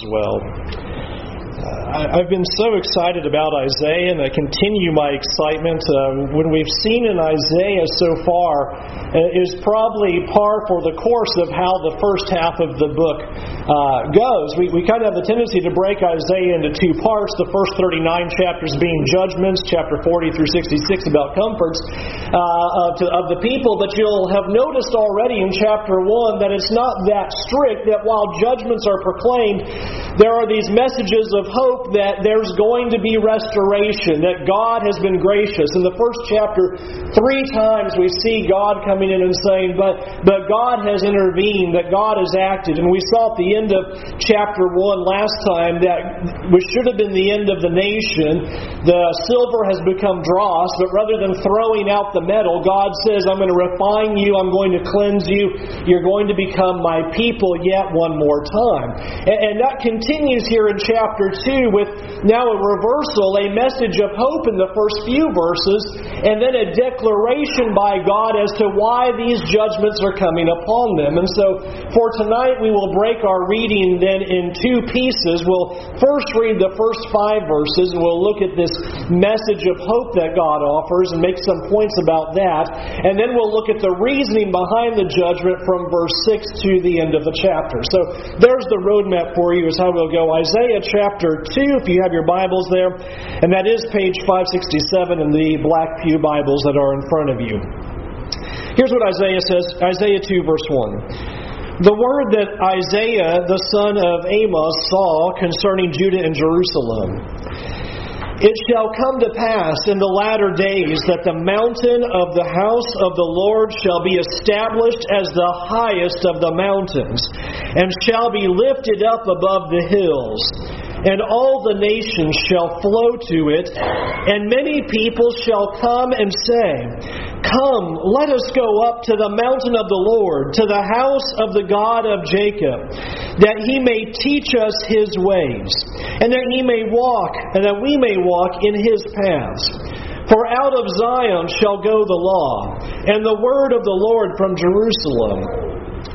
as well. I've been so excited about Isaiah, and I continue my excitement. What we've seen in Isaiah so far uh, is probably par for the course of how the first half of the book uh, goes. We, we kind of have the tendency to break Isaiah into two parts the first 39 chapters being judgments, chapter 40 through 66 about comforts uh, of, to, of the people. But you'll have noticed already in chapter 1 that it's not that strict, that while judgments are proclaimed, there are these messages of hope that there's going to be restoration, that God has been gracious. In the first chapter, three times we see God coming in and saying, But, but God has intervened, that God has acted. And we saw at the end of chapter 1 last time that which should have been the end of the nation, the silver has become dross, but rather than throwing out the metal, God says, I'm going to refine you, I'm going to cleanse you, you're going to become my people yet one more time. And, and that continues here in chapter 2 with now a reversal, a message of hope in the first few verses, and then a declaration by God as to why these judgments are coming upon them. And so for tonight, we will break our reading then in two pieces. We'll first read the first five verses, and we'll look at this message of hope that God offers and make some points about that. And then we'll look at the reasoning behind the judgment from verse 6 to the end of the chapter. So there's the roadmap for you, is how we'll go. Isaiah chapter 2 if you have your Bibles there, and that is page 567 in the black Pew Bibles that are in front of you. Here's what Isaiah says Isaiah 2, verse 1. The word that Isaiah, the son of Amos, saw concerning Judah and Jerusalem. It shall come to pass in the latter days that the mountain of the house of the Lord shall be established as the highest of the mountains, and shall be lifted up above the hills and all the nations shall flow to it, and many people shall come and say, Come, let us go up to the mountain of the Lord, to the house of the God of Jacob, that he may teach us his ways, and that he may walk, and that we may walk in his paths. For out of Zion shall go the law, and the word of the Lord from Jerusalem.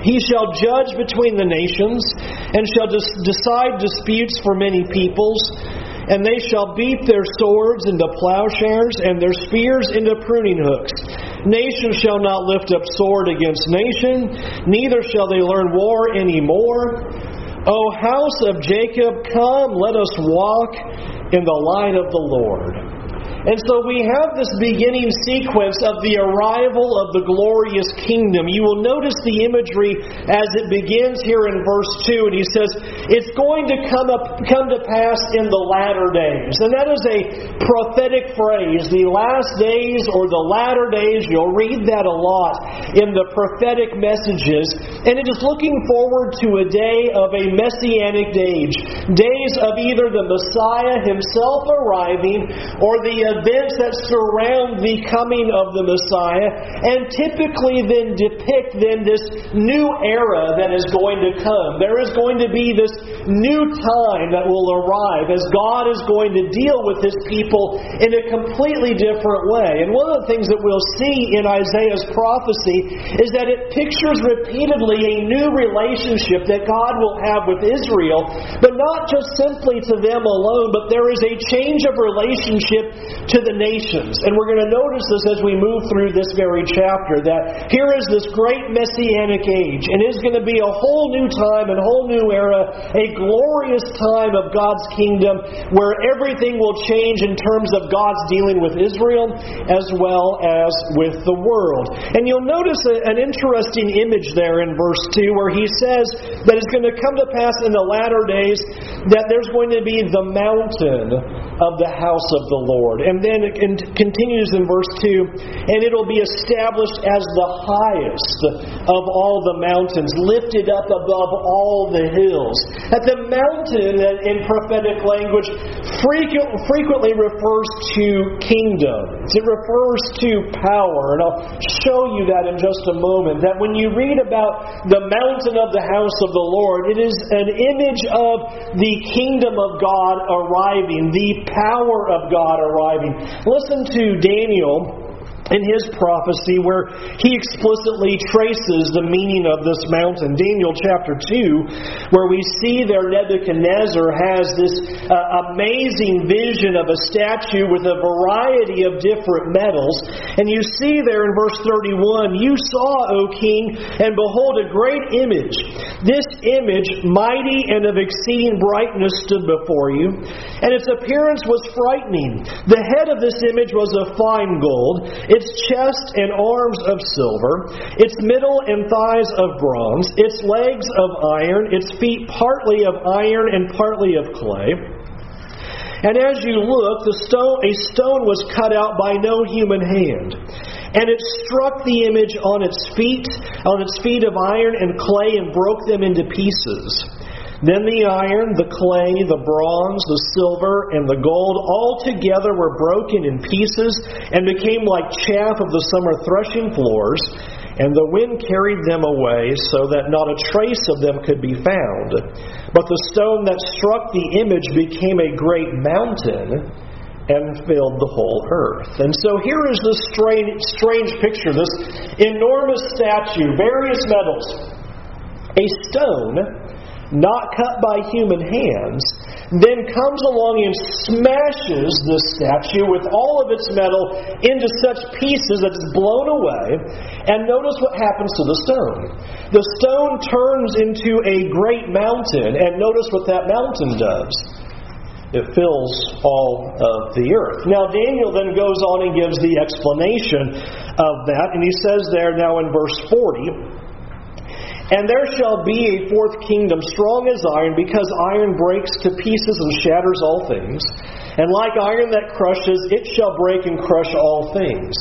He shall judge between the nations, and shall decide disputes for many peoples. And they shall beat their swords into plowshares, and their spears into pruning hooks. Nation shall not lift up sword against nation, neither shall they learn war any more. O house of Jacob, come, let us walk in the light of the Lord. And so we have this beginning sequence of the arrival of the glorious kingdom. You will notice the imagery as it begins here in verse 2, and he says, It's going to come, up, come to pass in the latter days. And that is a prophetic phrase. The last days or the latter days, you'll read that a lot in the prophetic messages. And it is looking forward to a day of a messianic age. Days of either the Messiah himself arriving or the events that surround the coming of the Messiah and typically then depict then this new era that is going to come. There is going to be this new time that will arrive as God is going to deal with his people in a completely different way. And one of the things that we'll see in Isaiah's prophecy is that it pictures repeatedly a new relationship that God will have with Israel, but not just simply to them alone, but there is a change of relationship to the nations. And we're going to notice this as we move through this very chapter that here is this great messianic age, and it is going to be a whole new time and whole new era, a glorious time of God's kingdom where everything will change in terms of God's dealing with Israel as well as with the world. And you'll notice an interesting image there in verse 2 where he says that it's going to come to pass in the latter days that there's going to be the mountain of the house of the Lord. And and then it continues in verse 2 and it'll be established as the highest of all the mountains, lifted up above all the hills. That the mountain, in prophetic language, frequently refers to kingdoms, it refers to power. And I'll show you that in just a moment. That when you read about the mountain of the house of the Lord, it is an image of the kingdom of God arriving, the power of God arriving. Um, listen to Daniel in his prophecy where he explicitly traces the meaning of this mountain. Daniel chapter 2, where we see there Nebuchadnezzar has this uh, amazing vision of a statue with a variety of different metals. And you see there in verse 31, You saw, O king, and behold, a great image. This image, mighty and of exceeding brightness, stood before you, and its appearance was frightening. The head of this image was of fine gold its chest and arms of silver, its middle and thighs of bronze, its legs of iron, its feet partly of iron and partly of clay. And as you look, the stone, a stone was cut out by no human hand. And it struck the image on its feet, on its feet of iron and clay, and broke them into pieces. Then the iron, the clay, the bronze, the silver, and the gold all together were broken in pieces and became like chaff of the summer threshing floors, and the wind carried them away so that not a trace of them could be found. But the stone that struck the image became a great mountain and filled the whole earth. And so here is this strange, strange picture this enormous statue, various metals, a stone not cut by human hands, then comes along and smashes the statue with all of its metal into such pieces that it's blown away. And notice what happens to the stone. The stone turns into a great mountain, and notice what that mountain does. It fills all of the earth. Now, Daniel then goes on and gives the explanation of that, and he says there now in verse 40 and there shall be a fourth kingdom, strong as iron, because iron breaks to pieces and shatters all things. And like iron that crushes, it shall break and crush all things.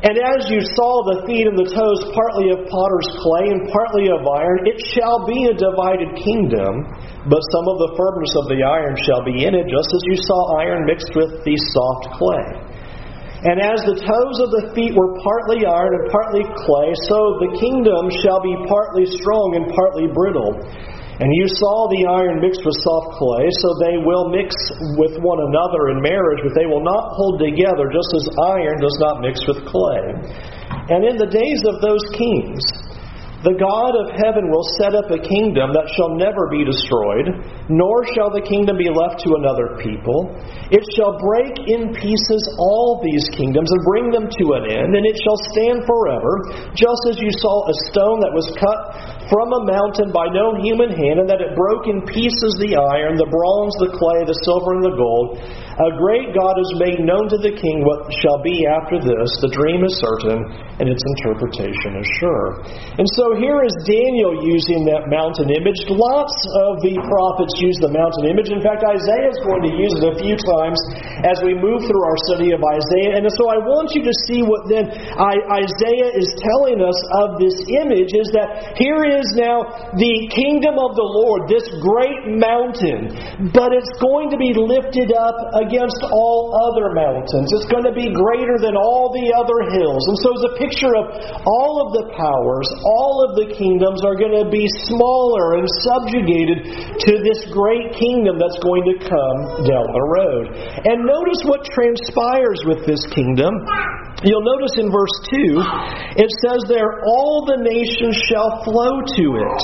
And as you saw the feet and the toes, partly of potter's clay and partly of iron, it shall be a divided kingdom, but some of the firmness of the iron shall be in it, just as you saw iron mixed with the soft clay. And as the toes of the feet were partly iron and partly clay, so the kingdom shall be partly strong and partly brittle. And you saw the iron mixed with soft clay, so they will mix with one another in marriage, but they will not hold together, just as iron does not mix with clay. And in the days of those kings, the God of heaven will set up a kingdom that shall never be destroyed, nor shall the kingdom be left to another people. It shall break in pieces all these kingdoms and bring them to an end, and it shall stand forever, just as you saw a stone that was cut from a mountain by no human hand, and that it broke in pieces the iron, the bronze, the clay, the silver, and the gold. A great God has made known to the king what shall be after this. The dream is certain, and its interpretation is sure. And so here is Daniel using that mountain image. Lots of the prophets use the mountain image. In fact, Isaiah is going to use it a few times as we move through our study of Isaiah. And so I want you to see what then Isaiah is telling us of this image is that here is now the kingdom of the Lord, this great mountain, but it's going to be lifted up against all other mountains. It's going to be greater than all the other hills. And so it's a picture of all of the powers, all of the kingdoms are going to be smaller and subjugated to this great kingdom that's going to come down the road. And notice what transpires with this kingdom. You'll notice in verse 2, it says there, All the nations shall flow to it.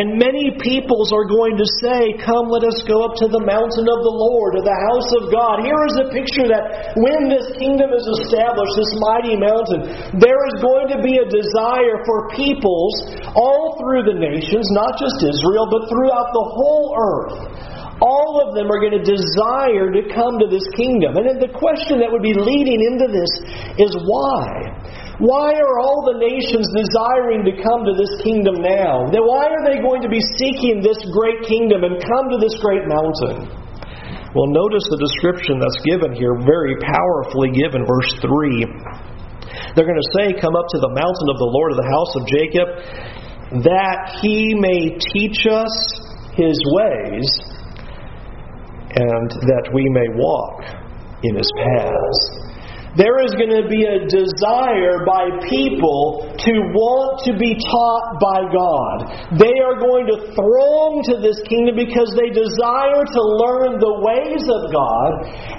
And many peoples are going to say, Come, let us go up to the mountain of the Lord, to the house of God. Here is a picture that when this kingdom is established, this mighty mountain, there is going to be a desire for peoples all through the nations, not just Israel, but throughout the whole earth all of them are going to desire to come to this kingdom. And then the question that would be leading into this is why? Why are all the nations desiring to come to this kingdom now? Why are they going to be seeking this great kingdom and come to this great mountain? Well, notice the description that's given here, very powerfully given, verse 3. They're going to say, Come up to the mountain of the Lord of the house of Jacob, that he may teach us his ways and that we may walk in his paths. There is going to be a desire by people to want to be taught by God. They are going to throng to this kingdom because they desire to learn the ways of God,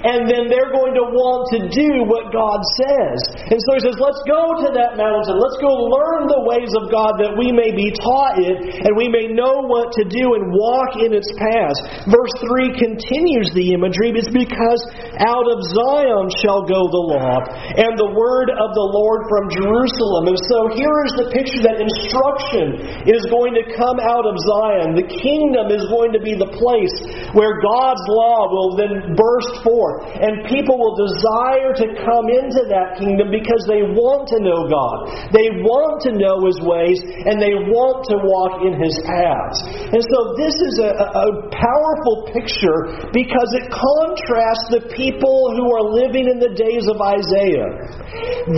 and then they're going to want to do what God says. And so he says, Let's go to that mountain. Let's go learn the ways of God that we may be taught it and we may know what to do and walk in its paths. Verse 3 continues the imagery. It's because out of Zion shall go the law and the word of the Lord from Jerusalem. And so here is the picture that instruction is going to come out of Zion. The kingdom is going to be the place where God's law will then burst forth, and people will desire to come into that kingdom because they want to know God. They want to know His ways, and they want to walk in His paths. And so this is a, a powerful picture because it contrasts the people who are living in the days of Isaiah.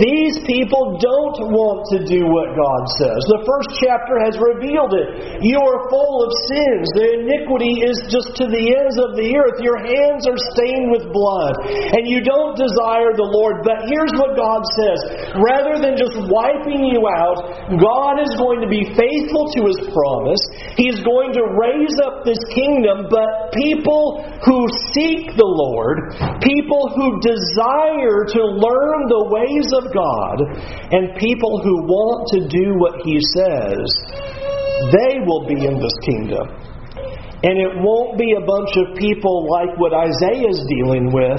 These people don't want to do what God says. The first chapter has revealed it. You are full of sins. The iniquity is just to the ends of the earth. Your hands are stained with blood. And you don't desire the Lord. But here's what God says rather than just wiping you out, God is going to be faithful to his promise. He's going to raise up this kingdom, but people who seek the Lord, people who desire to learn the ways of God, and people who want to do what He says, they will be in this kingdom. And it won't be a bunch of people like what Isaiah is dealing with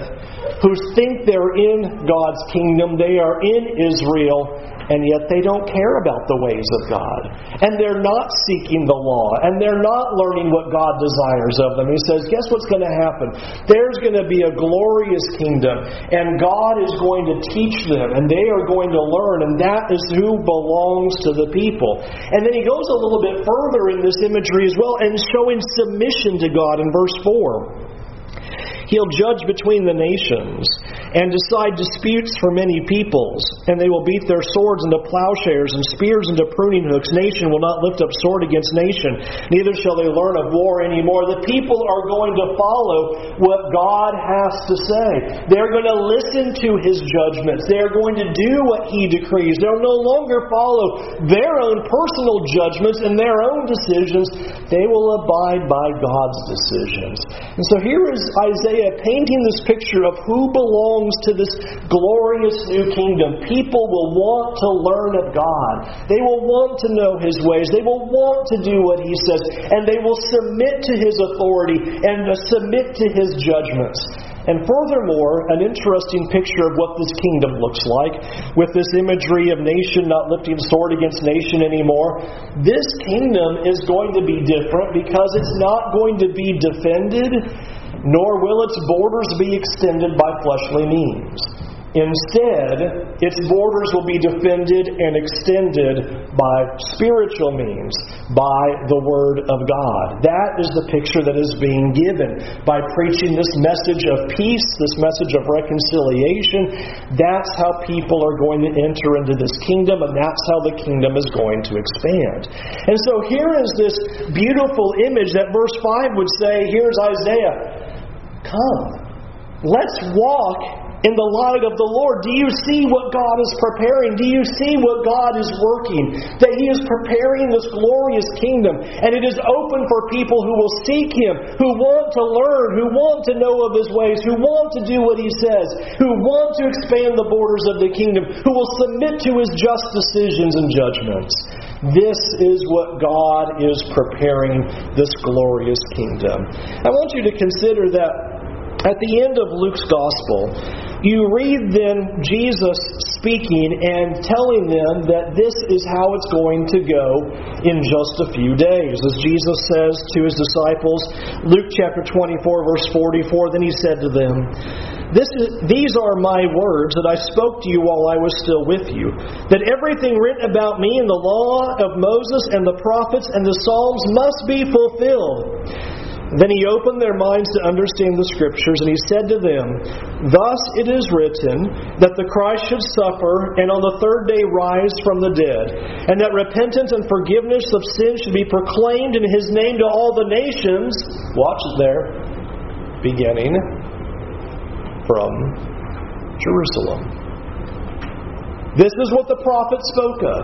who think they're in God's kingdom. They are in Israel and yet they don't care about the ways of God. And they're not seeking the law, and they're not learning what God desires of them. He says, Guess what's going to happen? There's going to be a glorious kingdom, and God is going to teach them, and they are going to learn, and that is who belongs to the people. And then he goes a little bit further in this imagery as well, and showing submission to God in verse 4. He'll judge between the nations and decide disputes for many peoples. And they will beat their swords into plowshares and spears into pruning hooks. Nation will not lift up sword against nation, neither shall they learn of war anymore. The people are going to follow what God has to say. They're going to listen to his judgments. They are going to do what he decrees. They'll no longer follow their own personal judgments and their own decisions. They will abide by God's decisions. And so here is Isaiah Isaiah painting this picture of who belongs to this glorious new kingdom. People will want to learn of God. They will want to know His ways. They will want to do what He says. And they will submit to His authority and uh, submit to His judgments. And furthermore, an interesting picture of what this kingdom looks like, with this imagery of nation not lifting sword against nation anymore. This kingdom is going to be different because it's not going to be defended nor will its borders be extended by fleshly means. Instead, its borders will be defended and extended by spiritual means, by the Word of God. That is the picture that is being given by preaching this message of peace, this message of reconciliation. That's how people are going to enter into this kingdom, and that's how the kingdom is going to expand. And so here is this beautiful image that verse 5 would say here's Isaiah Come. Let's walk in the light of the Lord. Do you see what God is preparing? Do you see what God is working? That He is preparing this glorious kingdom, and it is open for people who will seek Him, who want to learn, who want to know of His ways, who want to do what He says, who want to expand the borders of the kingdom, who will submit to His just decisions and judgments. This is what God is preparing this glorious kingdom. I want you to consider that at the end of Luke's Gospel, you read then Jesus speaking and telling them that this is how it's going to go in just a few days. As Jesus says to his disciples, Luke chapter 24, verse 44, then he said to them, this is, These are my words that I spoke to you while I was still with you, that everything written about me in the law of Moses and the prophets and the Psalms must be fulfilled. Then he opened their minds to understand the Scriptures, and he said to them, Thus it is written that the Christ should suffer, and on the third day rise from the dead, and that repentance and forgiveness of sins should be proclaimed in his name to all the nations. Watch there, beginning from Jerusalem. This is what the prophets spoke of.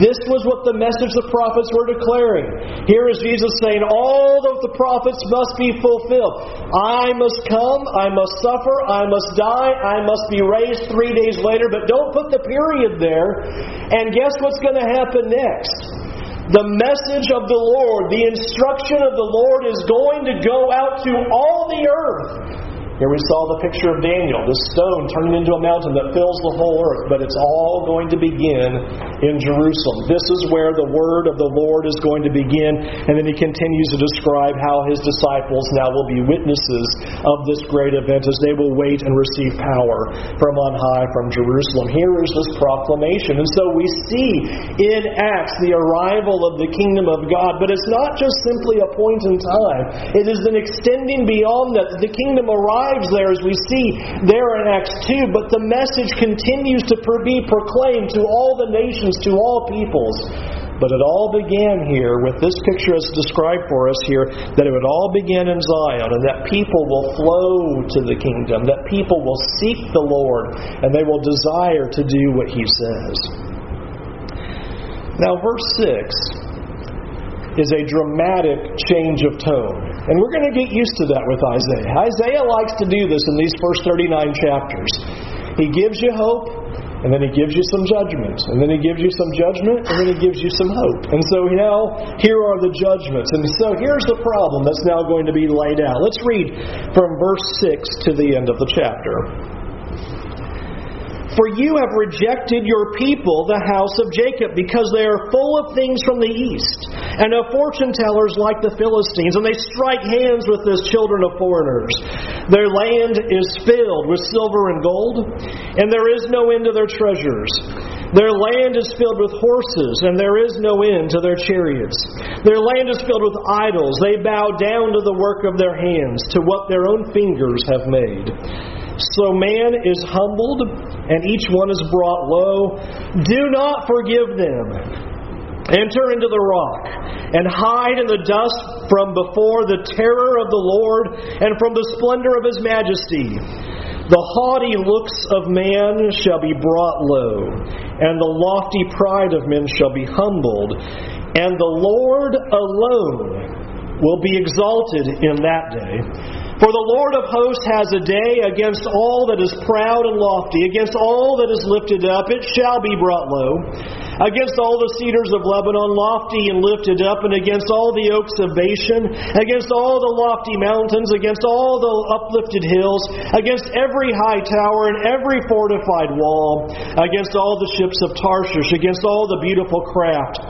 This was what the message the prophets were declaring. Here is Jesus saying, All of the prophets must be fulfilled. I must come, I must suffer, I must die, I must be raised three days later, but don't put the period there. And guess what's going to happen next? The message of the Lord, the instruction of the Lord is going to go out to all the earth. Here we saw the picture of Daniel, the stone turning into a mountain that fills the whole earth, but it's all going to begin in Jerusalem. This is where the word of the Lord is going to begin, and then he continues to describe how his disciples now will be witnesses of this great event as they will wait and receive power from on high from Jerusalem. Here is this proclamation. And so we see in Acts the arrival of the kingdom of God, but it's not just simply a point in time. It is an extending beyond that. The kingdom arrives lives there, as we see there in Acts 2, but the message continues to be proclaimed to all the nations, to all peoples. But it all began here with this picture as described for us here that it would all begin in Zion and that people will flow to the kingdom, that people will seek the Lord and they will desire to do what he says. Now, verse 6 is a dramatic change of tone. And we're going to get used to that with Isaiah. Isaiah likes to do this in these first 39 chapters. He gives you hope, and then he gives you some judgment, and then he gives you some judgment, and then he gives you some hope. And so now, here are the judgments. And so here's the problem that's now going to be laid out. Let's read from verse 6 to the end of the chapter. For you have rejected your people, the house of Jacob, because they are full of things from the east, and of fortune tellers like the Philistines, and they strike hands with the children of foreigners. Their land is filled with silver and gold, and there is no end to their treasures. Their land is filled with horses, and there is no end to their chariots. Their land is filled with idols. They bow down to the work of their hands, to what their own fingers have made. So man is humbled, and each one is brought low. Do not forgive them. Enter into the rock and hide in the dust from before the terror of the Lord and from the splendor of his majesty. The haughty looks of man shall be brought low, and the lofty pride of men shall be humbled, and the Lord alone will be exalted in that day. For the Lord of hosts has a day against all that is proud and lofty, against all that is lifted up, it shall be brought low. Against all the cedars of Lebanon, lofty and lifted up, and against all the oaks of Bashan, against all the lofty mountains, against all the uplifted hills, against every high tower and every fortified wall, against all the ships of Tarshish, against all the beautiful craft.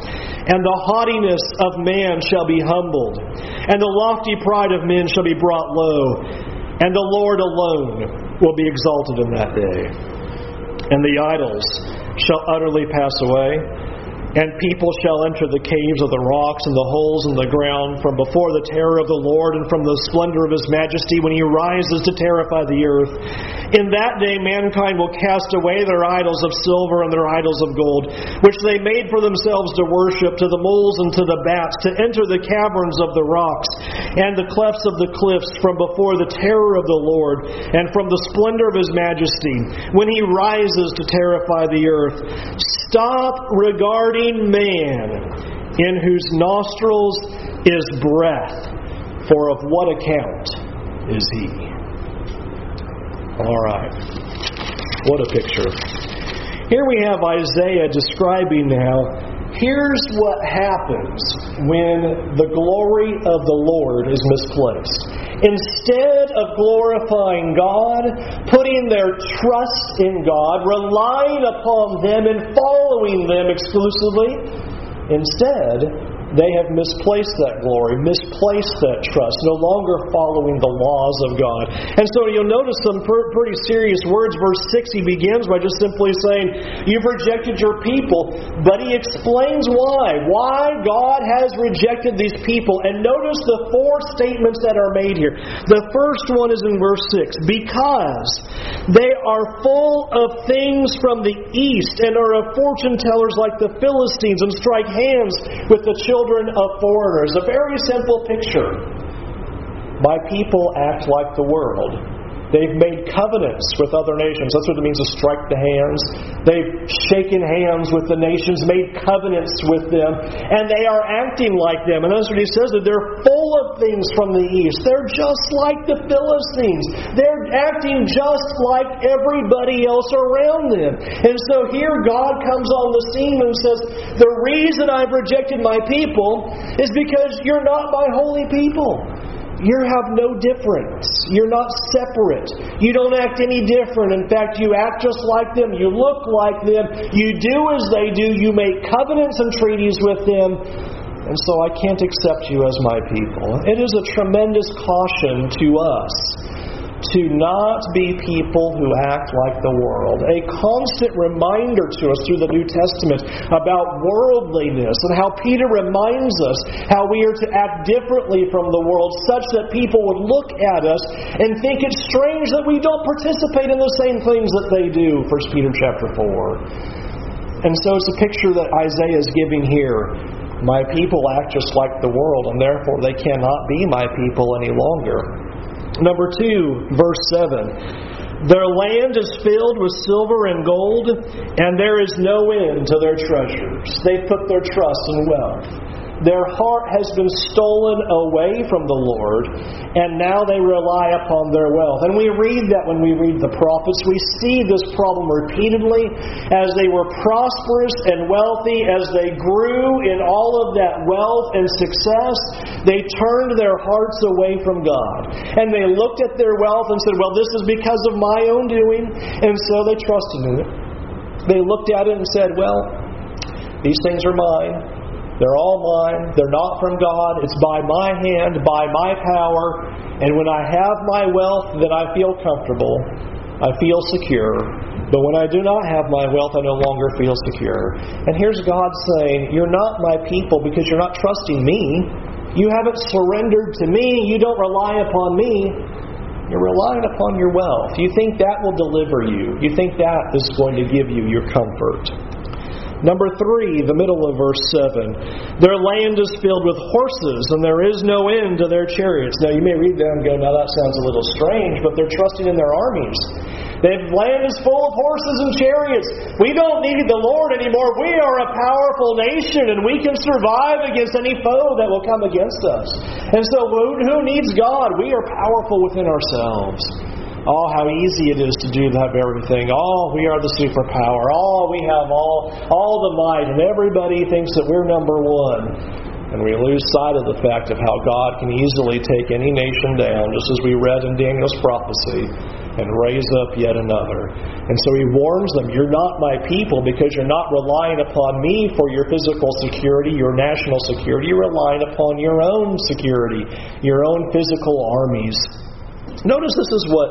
And the haughtiness of man shall be humbled, and the lofty pride of men shall be brought low, and the Lord alone will be exalted in that day. And the idols shall utterly pass away and people shall enter the caves of the rocks and the holes in the ground from before the terror of the Lord and from the splendor of his majesty when he rises to terrify the earth. In that day, mankind will cast away their idols of silver and their idols of gold, which they made for themselves to worship, to the moles and to the bats, to enter the caverns of the rocks and the clefts of the cliffs from before the terror of the Lord and from the splendor of his majesty when he rises to terrify the earth. Stop regarding man in whose nostrils is breath, for of what account is he? All right. What a picture. Here we have Isaiah describing now here's what happens when the glory of the Lord is misplaced. Instead of glorifying God, putting their trust in God, relying upon them, and following them exclusively, instead, they have misplaced that glory, misplaced that trust, no longer following the laws of God. And so you'll notice some pretty serious words. Verse 6, he begins by just simply saying, You've rejected your people, but he explains why. Why God has rejected these people. And notice the four statements that are made here. The first one is in verse 6 because they are full of things from the east and are of fortune tellers like the Philistines and strike hands with the children children of foreigners. A very simple picture. My people act like the world. They've made covenants with other nations. That's what it means to strike the hands. They've shaken hands with the nations, made covenants with them, and they are acting like them. And that's what he says that they're full of things from the east. They're just like the Philistines. They're acting just like everybody else around them. And so here God comes on the scene and says, The reason I've rejected my people is because you're not my holy people. You have no difference. You're not separate. You don't act any different. In fact, you act just like them. You look like them. You do as they do. You make covenants and treaties with them. And so I can't accept you as my people. It is a tremendous caution to us to not be people who act like the world. A constant reminder to us through the New Testament about worldliness and how Peter reminds us how we are to act differently from the world, such that people would look at us and think it's strange that we don't participate in the same things that they do. 1 Peter chapter 4. And so it's a picture that Isaiah is giving here. My people act just like the world, and therefore they cannot be my people any longer. Number two, verse 7. Their land is filled with silver and gold, and there is no end to their treasures. They put their trust in wealth. Their heart has been stolen away from the Lord, and now they rely upon their wealth. And we read that when we read the prophets. We see this problem repeatedly as they were prosperous and wealthy, as they grew in all of that wealth and success, they turned their hearts away from God. And they looked at their wealth and said, Well, this is because of my own doing, and so they trusted in it. They looked at it and said, Well, these things are mine. They're all mine. They're not from God. It's by my hand, by my power. And when I have my wealth, then I feel comfortable. I feel secure. But when I do not have my wealth, I no longer feel secure. And here's God saying, You're not my people because you're not trusting me. You haven't surrendered to me. You don't rely upon me. You're relying upon your wealth. You think that will deliver you. You think that is going to give you your comfort. Number three, the middle of verse 7. Their land is filled with horses, and there is no end to their chariots. Now, you may read that and go, now that sounds a little strange, but they're trusting in their armies. Their land is full of horses and chariots. We don't need the Lord anymore. We are a powerful nation, and we can survive against any foe that will come against us. And so, who needs God? We are powerful within ourselves. Oh, how easy it is to do that very thing. Oh, we are the superpower. Oh, we have all, all the might, and everybody thinks that we're number one. And we lose sight of the fact of how God can easily take any nation down, just as we read in Daniel's prophecy, and raise up yet another. And so he warns them, You're not my people because you're not relying upon me for your physical security, your national security. You're relying upon your own security, your own physical armies. Notice this is what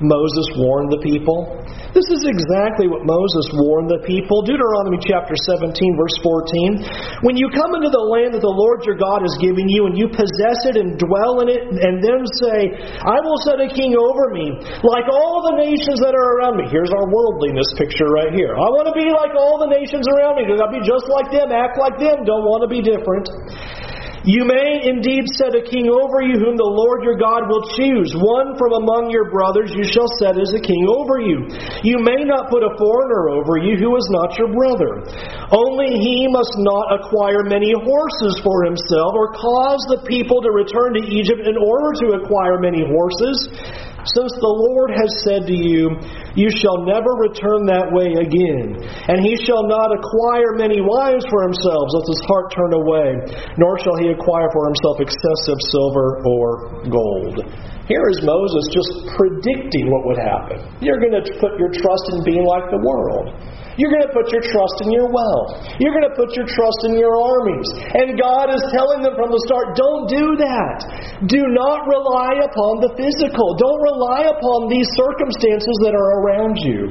Moses warned the people. This is exactly what Moses warned the people. Deuteronomy chapter 17, verse 14. When you come into the land that the Lord your God is giving you, and you possess it and dwell in it, and then say, I will set a king over me, like all the nations that are around me. Here's our worldliness picture right here. I want to be like all the nations around me. I'll be just like them, act like them, don't want to be different. You may indeed set a king over you whom the Lord your God will choose. One from among your brothers you shall set as a king over you. You may not put a foreigner over you who is not your brother. Only he must not acquire many horses for himself or cause the people to return to Egypt in order to acquire many horses. Since the Lord has said to you, You shall never return that way again, and he shall not acquire many wives for himself, lest his heart turn away, nor shall he acquire for himself excessive silver or gold. Here is Moses just predicting what would happen. You're going to put your trust in being like the world. You're going to put your trust in your wealth. You're going to put your trust in your armies. And God is telling them from the start don't do that. Do not rely upon the physical. Don't rely upon these circumstances that are around you.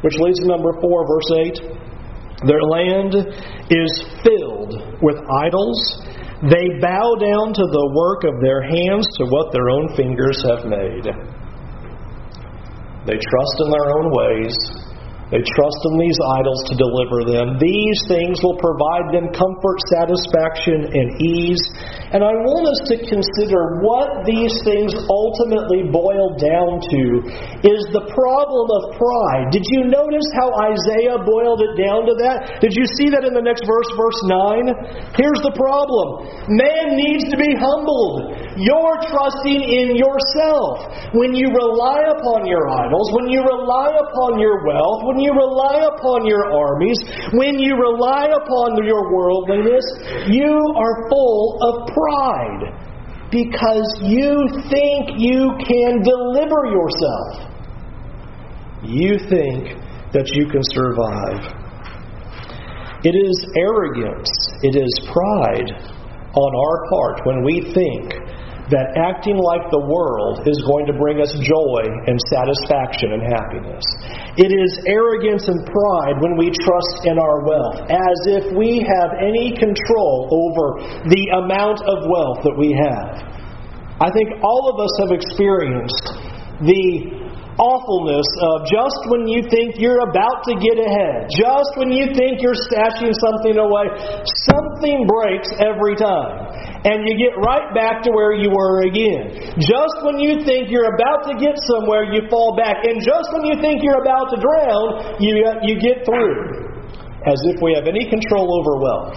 Which leads to number four, verse 8. Their land is filled with idols. They bow down to the work of their hands, to what their own fingers have made. They trust in their own ways They trust in these idols to deliver them. These things will provide them comfort, satisfaction, and ease. And I want us to consider what these things ultimately boil down to is the problem of pride. Did you notice how Isaiah boiled it down to that? Did you see that in the next verse, verse 9? Here's the problem man needs to be humbled. You're trusting in yourself. When you rely upon your idols, when you rely upon your wealth, when you rely upon your armies, when you rely upon your worldliness, you are full of pride because you think you can deliver yourself. You think that you can survive. It is arrogance, it is pride on our part when we think that acting like the world is going to bring us joy and satisfaction and happiness. It is arrogance and pride when we trust in our wealth, as if we have any control over the amount of wealth that we have. I think all of us have experienced the awfulness of just when you think you're about to get ahead, just when you think you're stashing something away, something breaks every time. And you get right back to where you were again. Just when you think you're about to get somewhere, you fall back. And just when you think you're about to drown, you, uh, you get through. As if we have any control over wealth.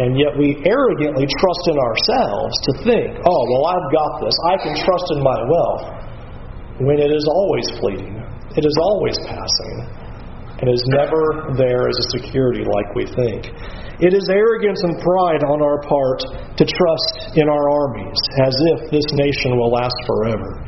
And yet we arrogantly trust in ourselves to think, oh, well, I've got this. I can trust in my wealth when it is always fleeting, it is always passing, and is never there as a security like we think. It is arrogance and pride on our part to trust in our armies as if this nation will last forever.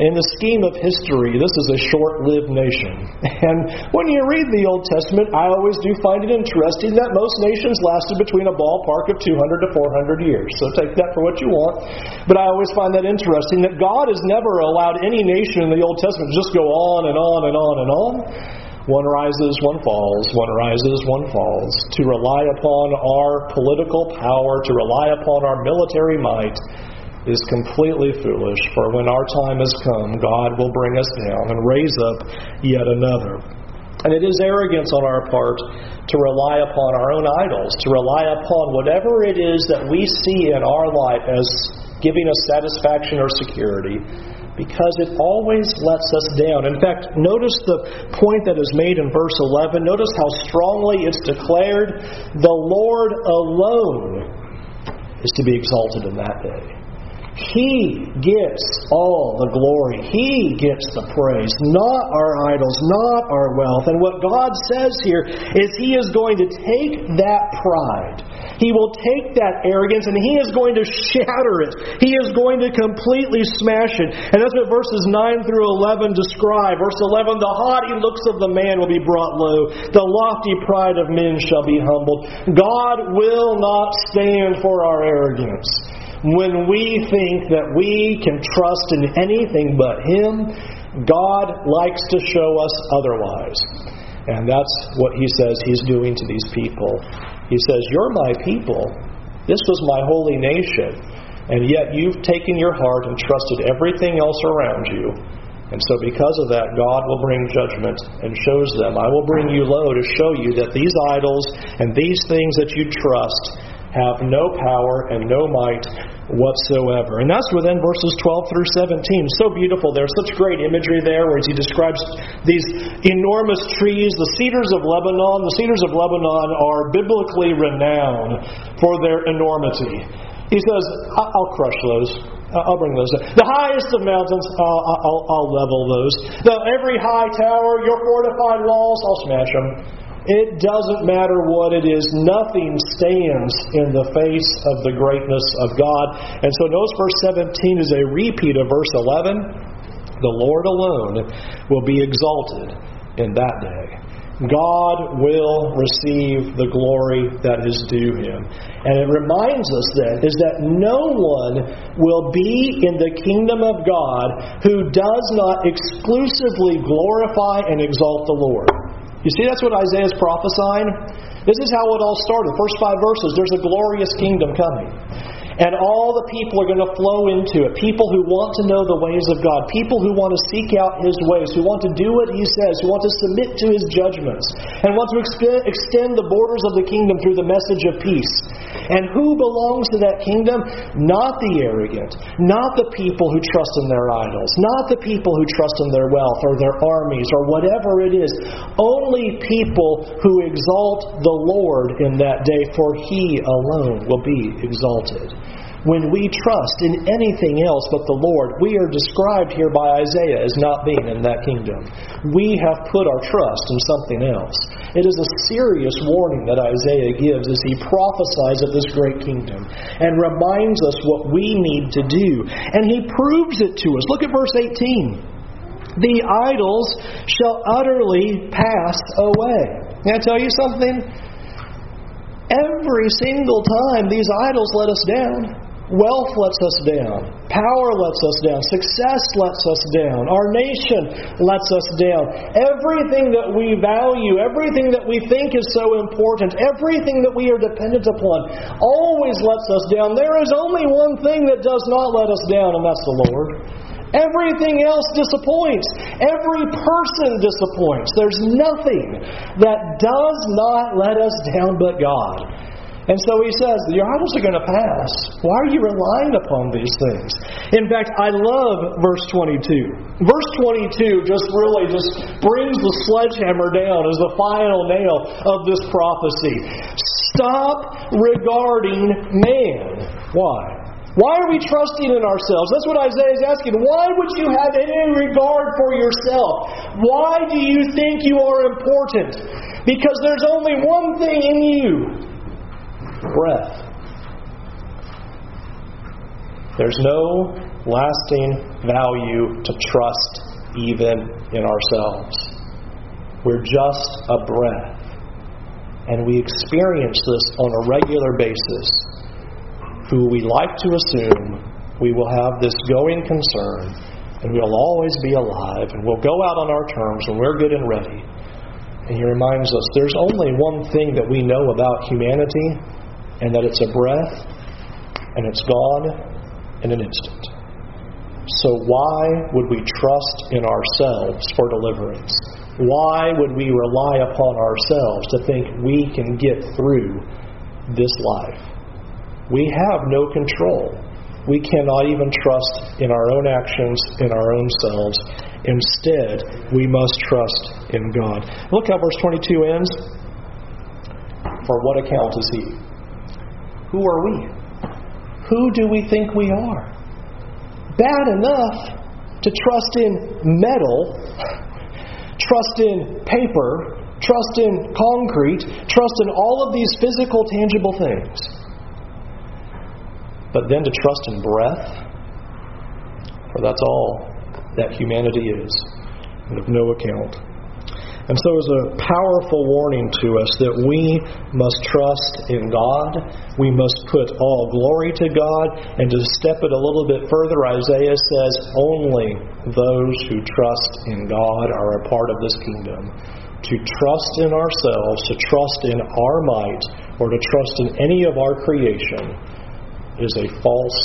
In the scheme of history, this is a short lived nation. And when you read the Old Testament, I always do find it interesting that most nations lasted between a ballpark of 200 to 400 years. So take that for what you want. But I always find that interesting that God has never allowed any nation in the Old Testament to just go on and on and on and on. One rises, one falls, one rises, one falls. To rely upon our political power, to rely upon our military might, is completely foolish, for when our time has come, God will bring us down and raise up yet another. And it is arrogance on our part to rely upon our own idols, to rely upon whatever it is that we see in our life as giving us satisfaction or security, because it always lets us down. In fact, notice the point that is made in verse 11. Notice how strongly it's declared the Lord alone is to be exalted in that day. He gets all the glory. He gets the praise, not our idols, not our wealth. And what God says here is He is going to take that pride. He will take that arrogance and He is going to shatter it. He is going to completely smash it. And that's what verses 9 through 11 describe. Verse 11 The haughty looks of the man will be brought low, the lofty pride of men shall be humbled. God will not stand for our arrogance when we think that we can trust in anything but Him, God likes to show us otherwise. And that's what He says He's doing to these people. He says, You're my people. This was my holy nation. And yet you've taken your heart and trusted everything else around you. And so, because of that, God will bring judgment and shows them, I will bring you low to show you that these idols and these things that you trust have no power and no might whatsoever. And that's within verses 12 through 17. So beautiful. There's such great imagery there where he describes these enormous trees, the cedars of Lebanon. The cedars of Lebanon are biblically renowned for their enormity. He says, I'll crush those. I'll bring those. The highest of mountains, I'll, I'll, I'll level those. The, every high tower, your fortified walls, I'll smash them. It doesn't matter what it is, nothing stands in the face of the greatness of God. And so notice verse 17 is a repeat of verse 11. The Lord alone will be exalted in that day. God will receive the glory that is due him. And it reminds us then is that no one will be in the kingdom of God who does not exclusively glorify and exalt the Lord. You see, that's what Isaiah is prophesying. This is how it all started. First five verses there's a glorious kingdom coming. And all the people are going to flow into it. People who want to know the ways of God. People who want to seek out His ways. Who want to do what He says. Who want to submit to His judgments. And want to extend the borders of the kingdom through the message of peace. And who belongs to that kingdom? Not the arrogant. Not the people who trust in their idols. Not the people who trust in their wealth or their armies or whatever it is. Only people who exalt the Lord in that day, for He alone will be exalted. When we trust in anything else but the Lord, we are described here by Isaiah as not being in that kingdom. We have put our trust in something else. It is a serious warning that Isaiah gives as he prophesies of this great kingdom and reminds us what we need to do. And he proves it to us. Look at verse 18. The idols shall utterly pass away. Can I tell you something? Every single time these idols let us down. Wealth lets us down. Power lets us down. Success lets us down. Our nation lets us down. Everything that we value, everything that we think is so important, everything that we are dependent upon always lets us down. There is only one thing that does not let us down, and that's the Lord. Everything else disappoints. Every person disappoints. There's nothing that does not let us down but God. And so he says, Your idols are going to pass. Why are you relying upon these things? In fact, I love verse 22. Verse 22 just really just brings the sledgehammer down as the final nail of this prophecy. Stop regarding man. Why? Why are we trusting in ourselves? That's what Isaiah is asking. Why would you have any regard for yourself? Why do you think you are important? Because there's only one thing in you breath. There's no lasting value to trust even in ourselves. We're just a breath. And we experience this on a regular basis. Who we like to assume we will have this going concern and we'll always be alive and we'll go out on our terms when we're good and ready. And he reminds us there's only one thing that we know about humanity, and that it's a breath and it's gone in an instant. So, why would we trust in ourselves for deliverance? Why would we rely upon ourselves to think we can get through this life? We have no control. We cannot even trust in our own actions, in our own selves. Instead, we must trust in God. Look how verse 22 ends. For what account is he? Who are we? Who do we think we are? Bad enough to trust in metal, trust in paper, trust in concrete, trust in all of these physical, tangible things. But then to trust in breath, for that's all that humanity is, and of no account. And so it's a powerful warning to us that we must trust in God. We must put all glory to God. And to step it a little bit further, Isaiah says, only those who trust in God are a part of this kingdom. To trust in ourselves, to trust in our might, or to trust in any of our creation is a false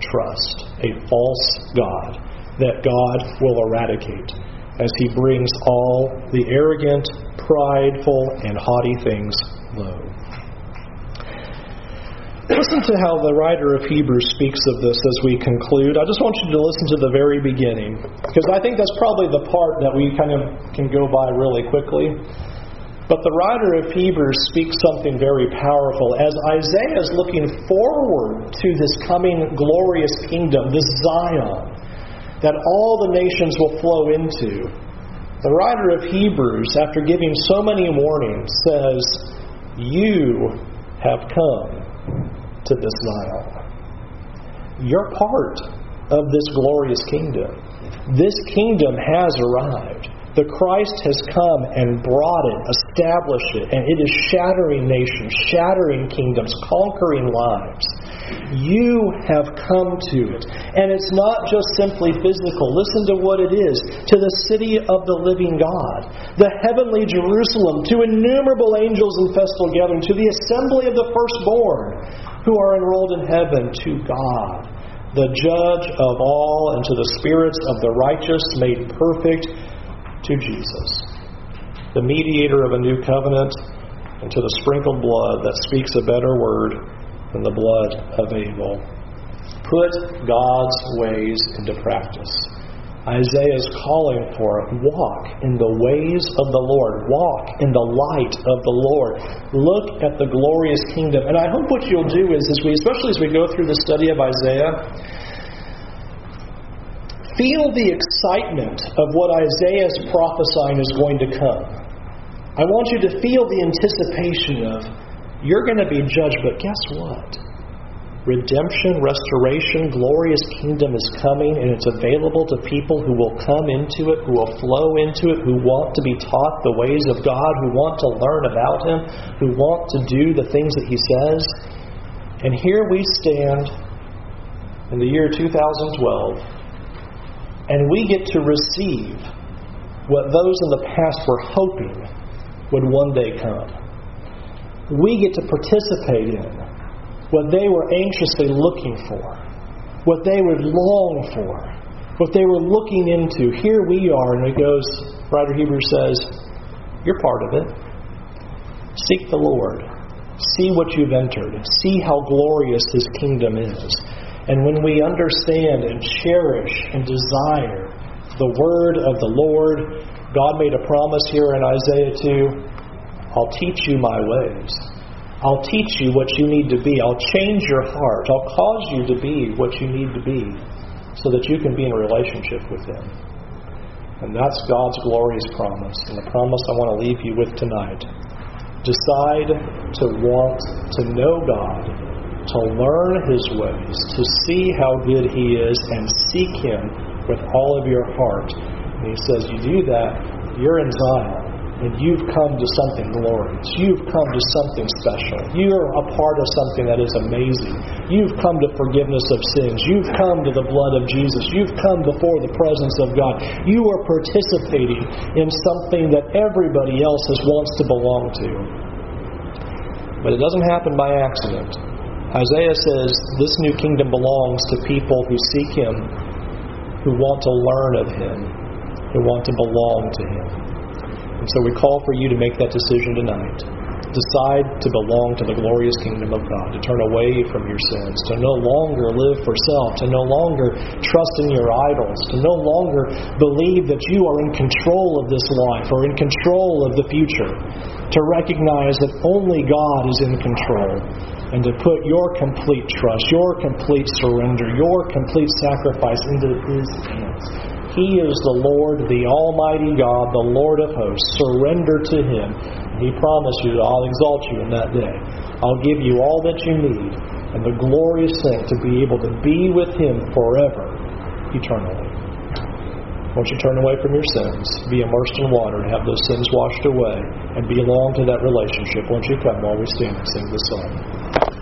trust, a false God that God will eradicate as he brings all the arrogant, prideful, and haughty things low. Listen to how the writer of Hebrews speaks of this as we conclude. I just want you to listen to the very beginning, because I think that's probably the part that we kind of can go by really quickly. But the writer of Hebrews speaks something very powerful. As Isaiah is looking forward to this coming glorious kingdom, this Zion, that all the nations will flow into. The writer of Hebrews, after giving so many warnings, says, You have come to this Zion. You're part of this glorious kingdom. This kingdom has arrived. The Christ has come and brought it, established it, and it is shattering nations, shattering kingdoms, conquering lives. You have come to it. And it's not just simply physical. Listen to what it is to the city of the living God, the heavenly Jerusalem, to innumerable angels in festal gathering, to the assembly of the firstborn who are enrolled in heaven to God, the judge of all, and to the spirits of the righteous made perfect, to Jesus, the mediator of a new covenant, and to the sprinkled blood that speaks a better word than the blood of Abel. Put God's ways into practice. Isaiah is calling for walk in the ways of the Lord, walk in the light of the Lord. Look at the glorious kingdom. And I hope what you'll do is, as we, especially as we go through the study of Isaiah, feel the excitement of what Isaiah is prophesying is going to come. I want you to feel the anticipation of you're going to be judged, but guess what? redemption, restoration, glorious kingdom is coming, and it's available to people who will come into it, who will flow into it, who want to be taught the ways of God, who want to learn about Him, who want to do the things that He says. And here we stand in the year 2012, and we get to receive what those in the past were hoping would one day come. We get to participate in what they were anxiously looking for, what they would long for, what they were looking into. Here we are, and it goes, writer Hebrews says, You're part of it. Seek the Lord. See what you've entered. See how glorious His kingdom is. And when we understand and cherish and desire the word of the Lord, God made a promise here in Isaiah 2 I'll teach you my ways. I'll teach you what you need to be. I'll change your heart. I'll cause you to be what you need to be so that you can be in a relationship with Him. And that's God's glorious promise. And the promise I want to leave you with tonight. Decide to want to know God, to learn His ways, to see how good He is, and seek Him with all of your heart. And He says, You do that, you're in Zion and you've come to something glorious. You've come to something special. You're a part of something that is amazing. You've come to forgiveness of sins. You've come to the blood of Jesus. You've come before the presence of God. You are participating in something that everybody else wants to belong to. But it doesn't happen by accident. Isaiah says this new kingdom belongs to people who seek Him, who want to learn of Him, who want to belong to Him. And so we call for you to make that decision tonight. Decide to belong to the glorious kingdom of God, to turn away from your sins, to no longer live for self, to no longer trust in your idols, to no longer believe that you are in control of this life or in control of the future, to recognize that only God is in control and to put your complete trust, your complete surrender, your complete sacrifice into His hands. He is the Lord, the Almighty God, the Lord of hosts. Surrender to Him. He promised you I'll exalt you in that day. I'll give you all that you need, and the glorious thing to be able to be with Him forever, eternally. Won't you turn away from your sins, be immersed in water, and have those sins washed away, and belong to that relationship? Won't you come while we stand and sing this song?